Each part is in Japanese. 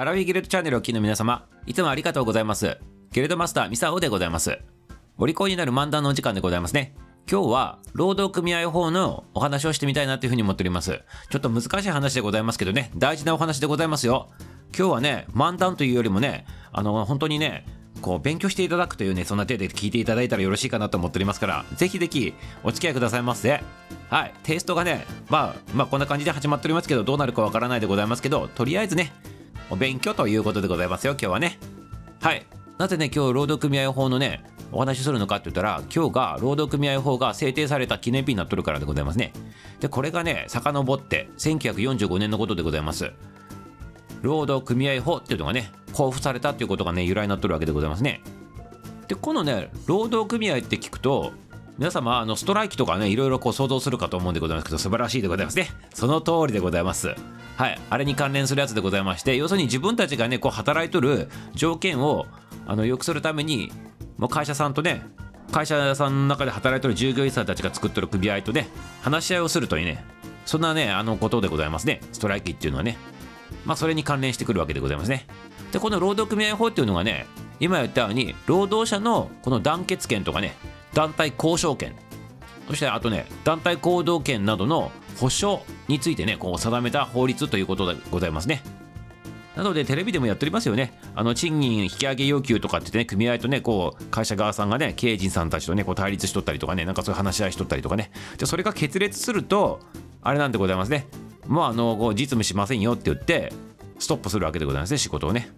アラビギルドチャンネルをお聞きの皆様、いつもありがとうございます。ギルドマスターミサオでございます。お利口になる漫談のお時間でございますね。今日は労働組合法のお話をしてみたいなというふうに思っております。ちょっと難しい話でございますけどね、大事なお話でございますよ。今日はね、漫談というよりもね、あの、本当にね、こう勉強していただくというね、そんな手で聞いていただいたらよろしいかなと思っておりますから、ぜひぜひお付き合いくださいませ。はい、テイストがね、まあ、まあこんな感じで始まっておりますけど、どうなるかわからないでございますけど、とりあえずね、お勉強ということでございますよ、今日はね。はい。なぜね、今日労働組合法のね、お話しするのかって言ったら、今日が労働組合法が制定された記念日になっとるからでございますね。で、これがね、遡って1945年のことでございます。労働組合法っていうのがね、交付されたっていうことがね、由来になっとるわけでございますね。で、このね、労働組合って聞くと、皆様、あの、ストライキとかね、いろいろこう想像するかと思うんでございますけど、素晴らしいでございますね。その通りでございます。はい。あれに関連するやつでございまして、要するに自分たちがね、こう働いとる条件を、あの、良くするために、もう会社さんとね、会社さんの中で働いてる従業員さんたちが作ってる組合とね、話し合いをするというね、そんなね、あのことでございますね。ストライキっていうのはね。まあ、それに関連してくるわけでございますね。で、この労働組合法っていうのがね、今言ったように、労働者のこの団結権とかね、団体交渉権、そしてあとね、団体行動権などの保障についてね、こう定めた法律ということでございますね。なので、テレビでもやっておりますよね。あの、賃金引き上げ要求とかってね、組合とね、こう、会社側さんがね、経営陣さんたちとね、こう対立しとったりとかね、なんかそういう話し合いしとったりとかね。じゃそれが決裂すると、あれなんでございますね。もう、あの、こう実務しませんよって言って、ストップするわけでございますね、仕事をね。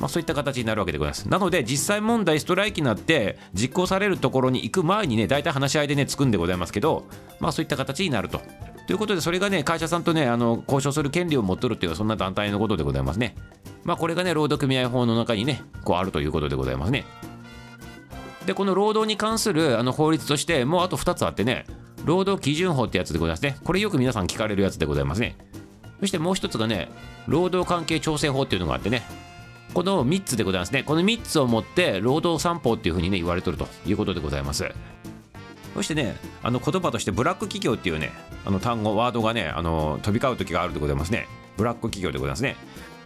まあ、そういった形になるわけでございます。なので、実際問題、ストライキになって実行されるところに行く前にね、大体話し合いでね、つくんでございますけど、まあ、そういった形になると。ということで、それがね、会社さんとね、あの交渉する権利を持っとるっていう、そんな団体のことでございますね。まあ、これがね、労働組合法の中にね、こうあるということでございますね。で、この労働に関するあの法律として、もうあと2つあってね、労働基準法ってやつでございますね。これよく皆さん聞かれるやつでございますね。そしてもう一つがね、労働関係調整法っていうのがあってね、この3つでございますね。この3つをもって労働三法っていうふうにね言われとるということでございます。そしてね、あの言葉としてブラック企業っていうね、あの単語、ワードがね、あの飛び交う時があるでございますね。ブラック企業でございますね。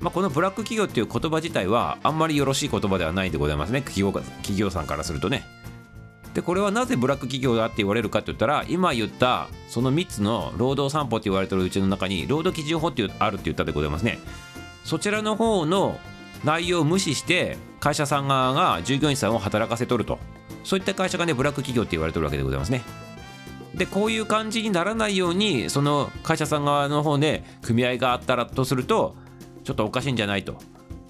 まあ、このブラック企業っていう言葉自体はあんまりよろしい言葉ではないでございますね。企業企業さんからするとね。で、これはなぜブラック企業だって言われるかって言ったら、今言ったその3つの労働三法って言われてるうちの中に、労働基準法ってあるって言ったでございますね。そちらの方の内容を無視して会社さん側が従業員さんを働かせとると。そういった会社がねブラック企業って言われてるわけでございますね。でこういう感じにならないようにその会社さん側の方で組合があったらとするとちょっとおかしいんじゃないと、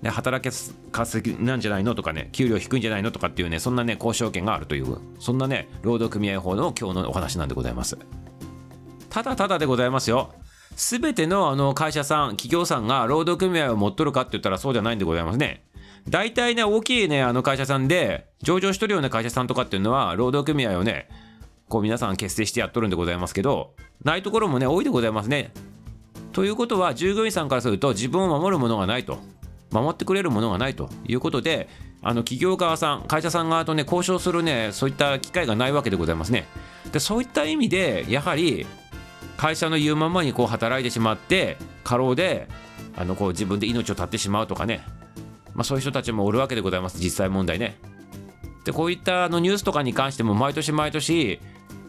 ね、働かせなんじゃないのとかね給料低いんじゃないのとかっていうねそんなね交渉権があるというそんなね労働組合法の今日のお話なんでございます。ただただでございますよ。すべてのあの会社さん、企業さんが労働組合を持っとるかって言ったらそうじゃないんでございますね。大体ね、大きいね、あの会社さんで、上場しとるような会社さんとかっていうのは、労働組合をね、こう皆さん結成してやっとるんでございますけど、ないところもね、多いでございますね。ということは、従業員さんからすると、自分を守るものがないと。守ってくれるものがないということで、あの企業側さん、会社さん側とね、交渉するね、そういった機会がないわけでございますね。で、そういった意味で、やはり、会社の言うままにこう働いてしまって過労であのこう自分で命を絶ってしまうとかね、まあ、そういう人たちもおるわけでございます実際問題ね。でこういったあのニュースとかに関しても毎年毎年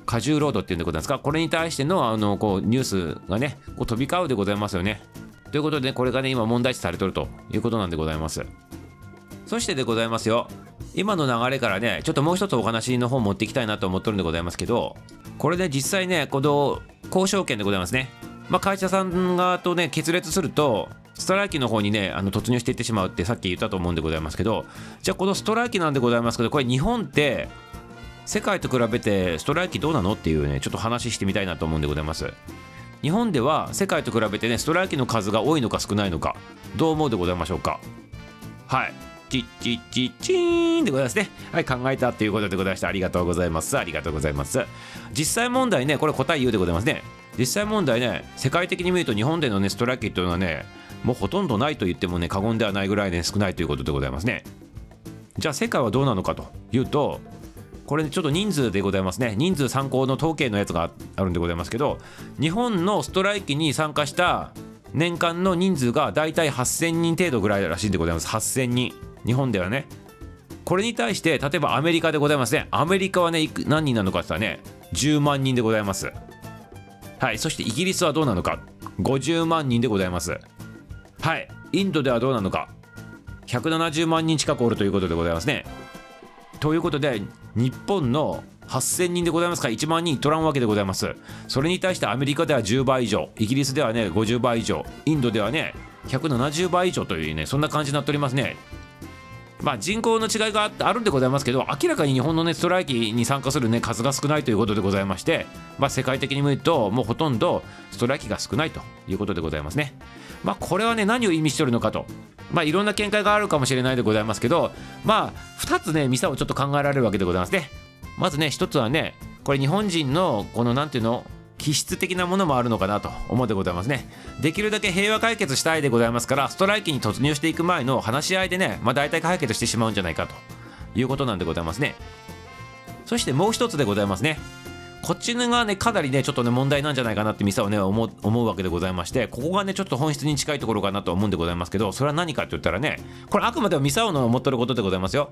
過重労働っていうんでございますかこれに対してのあのこうニュースがねこう飛び交うでございますよね。ということでこれがね今問題視されとるということなんでございます。そしてでございますよ今の流れからねちょっともう一つお話の方持っていきたいなと思ってるんでございますけどこれで実際ねこの交渉権でございますね。まあ、会社さん側とね、決裂すると、ストライキの方にね、あの突入していってしまうってさっき言ったと思うんでございますけど、じゃあこのストライキなんでございますけど、これ日本って、世界と比べてストライキどうなのっていうね、ちょっと話してみたいなと思うんでございます。日本では世界と比べてね、ストライキの数が多いのか少ないのか、どう思うでございましょうか？はい。チッチッチッチーンでございますね。はい、考えたということでございました。ありがとうございます。ありがとうございます。実際問題ね、これ答え言うでございますね。実際問題ね、世界的に見ると日本でのね、ストライキというのはね、もうほとんどないと言ってもね、過言ではないぐらいね、少ないということでございますね。じゃあ世界はどうなのかというと、これちょっと人数でございますね。人数参考の統計のやつがあるんでございますけど、日本のストライキに参加した年間の人数が大体8000人程度ぐらいらしいんでございます8000人日本ではね。これに対して例えばアメリカでございますね。アメリカはね何人なのかって言ったらね10万人でございます。はいそしてイギリスはどうなのか。50万人でございます。はいインドではどうなのか。170万人近くおるということでございますね。ということで日本の8000人でございますから1万人取らんわけでございます。それに対してアメリカでは10倍以上。イギリスではね50倍以上。インドではね170倍以上というねそんな感じになっておりますね。まあ、人口の違いがあるんでございますけど明らかに日本の、ね、ストライキに参加する、ね、数が少ないということでございまして、まあ、世界的に見るともうほとんどストライキが少ないということでございますね。まあ、これはね何を意味しておるのかと、まあ、いろんな見解があるかもしれないでございますけど、まあ、2つねミサをちょっと考えられるわけでございますね。まずね1つはねこれ日本人のこの何ていうの気質的なものもあるのかなと思うでございますね。できるだけ平和解決したいでございますから、ストライキに突入していく前の話し合いでね、まあ、大体解決してしまうんじゃないかということなんでございますね。そしてもう一つでございますね。こっちがね、かなりね、ちょっとね、問題なんじゃないかなってミサをね、思うわけでございまして、ここがね、ちょっと本質に近いところかなと思うんでございますけど、それは何かって言ったらね、これあくまでもミサオの思ってることでございますよ。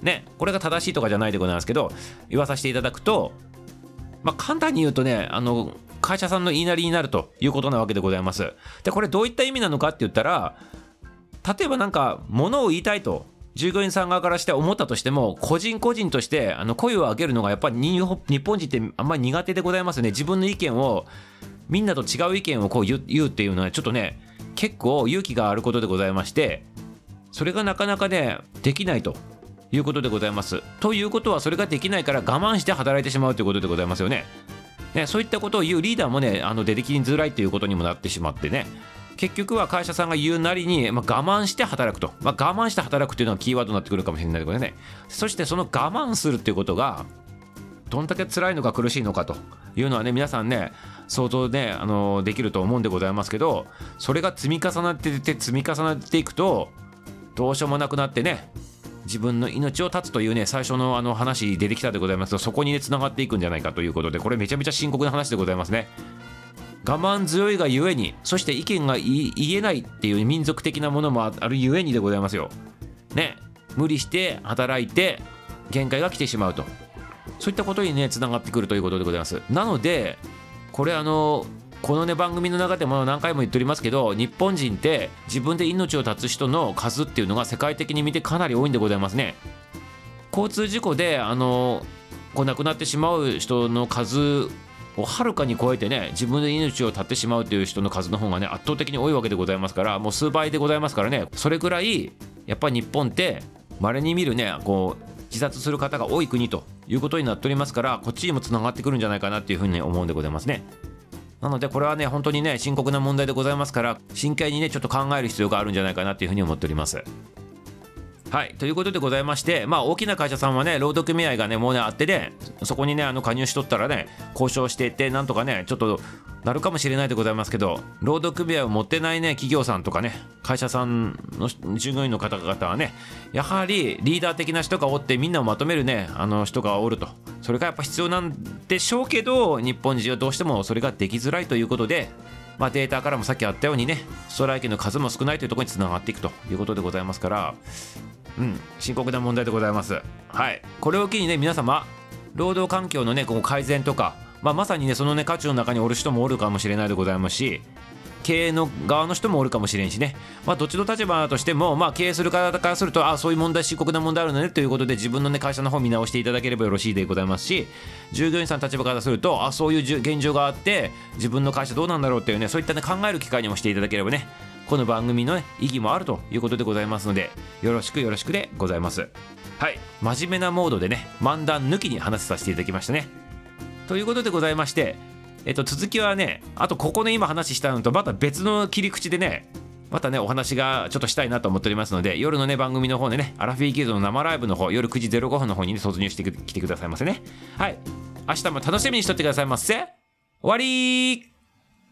ね、これが正しいとかじゃないでございますけど、言わさせていただくと、まあ、簡単に言うとね、あの、会社さんの言いなりになるということなわけでございます。で、これどういった意味なのかって言ったら、例えばなんか、物を言いたいと、従業員さん側からして思ったとしても、個人個人としてあの声を上げるのがやっぱり日本人ってあんまり苦手でございますね。自分の意見を、みんなと違う意見をこう言うっていうのはちょっとね、結構勇気があることでございまして、それがなかなかね、できないということでございます。ということはそれができないから我慢して働いてしまうということでございますよね。ねそういったことを言うリーダーもねあの出てきづらいということにもなってしまってね結局は会社さんが言うなりに、まあ、我慢して働くと、まあ、我慢して働くというのがキーワードになってくるかもしれないけどねそしてその我慢するっていうことがどんだけ辛いのか苦しいのかというのはね皆さんね想像ねあのできると思うんでございますけどそれが積み重なってて積み重なっていくとどうしようもなくなってね自分の命を絶つというね最初のあの話出てきたでございますとそこにねつながっていくんじゃないかということでこれめちゃめちゃ深刻な話でございますね。我慢強いがゆえにそして意見が言えないっていう民族的なものもあるゆえにでございますよ。ね無理して働いて限界が来てしまうと。そういったことにねつながってくるということでございます。なのでこれあのこのね番組の中でも何回も言っておりますけど日本人って自分で命を絶つ人の数っていうのが世界的に見てかなり多いんでございますね交通事故であのこう亡くなってしまう人の数をはるかに超えてね自分で命を絶ってしまうという人の数の方がね圧倒的に多いわけでございますからもう数倍でございますからねそれぐらいやっぱり日本って稀に見るねこう自殺する方が多い国ということになっておりますからこっちにもつながってくるんじゃないかなっていうふうに思うんでございますね。なのでこれはね本当にね深刻な問題でございますから真剣にねちょっと考える必要があるんじゃないかなというふうに思っております。はい。ということでございまして、まあ、大きな会社さんはね、労働組合がね、もうね、あってね、そこにね、あの、加入しとったらね、交渉していって、なんとかね、ちょっと、なるかもしれないでございますけど、労働組合を持ってないね、企業さんとかね、会社さんの従業員の方々はね、やはりリーダー的な人がおって、みんなをまとめるね、あの人がおると。それがやっぱ必要なんでしょうけど、日本人はどうしてもそれができづらいということで、まあ、データからもさっきあったようにね、ストライキの数も少ないというところにつながっていくということでございますから、うん、深刻な問題でございます。はい、これを機にね皆様労働環境のねここ改善とか、まあ、まさにねそのね価値の中におる人もおるかもしれないでございますし経営の側の人もおるかもしれんしね、まあ、どっちの立場としても、まあ、経営する方からするとあそういう問題深刻な問題あるのねということで自分の、ね、会社の方見直していただければよろしいでございますし従業員さんの立場からするとあそういう現状があって自分の会社どうなんだろうっていうねそういった、ね、考える機会にもしていただければねこの番組の、ね、意義もあるということでございますのでよろしくよろしくでございます。はい。真面目なモードでね漫談抜きに話させていただきましたね。ということでございましてえっと続きはねあとここね今話したのとまた別の切り口でねまたねお話がちょっとしたいなと思っておりますので夜のね番組の方でねアラフィーキーズの生ライブの方夜9時05分の方にね突入してきてくださいませね。はい。明日も楽しみにしとってくださいませ。終わり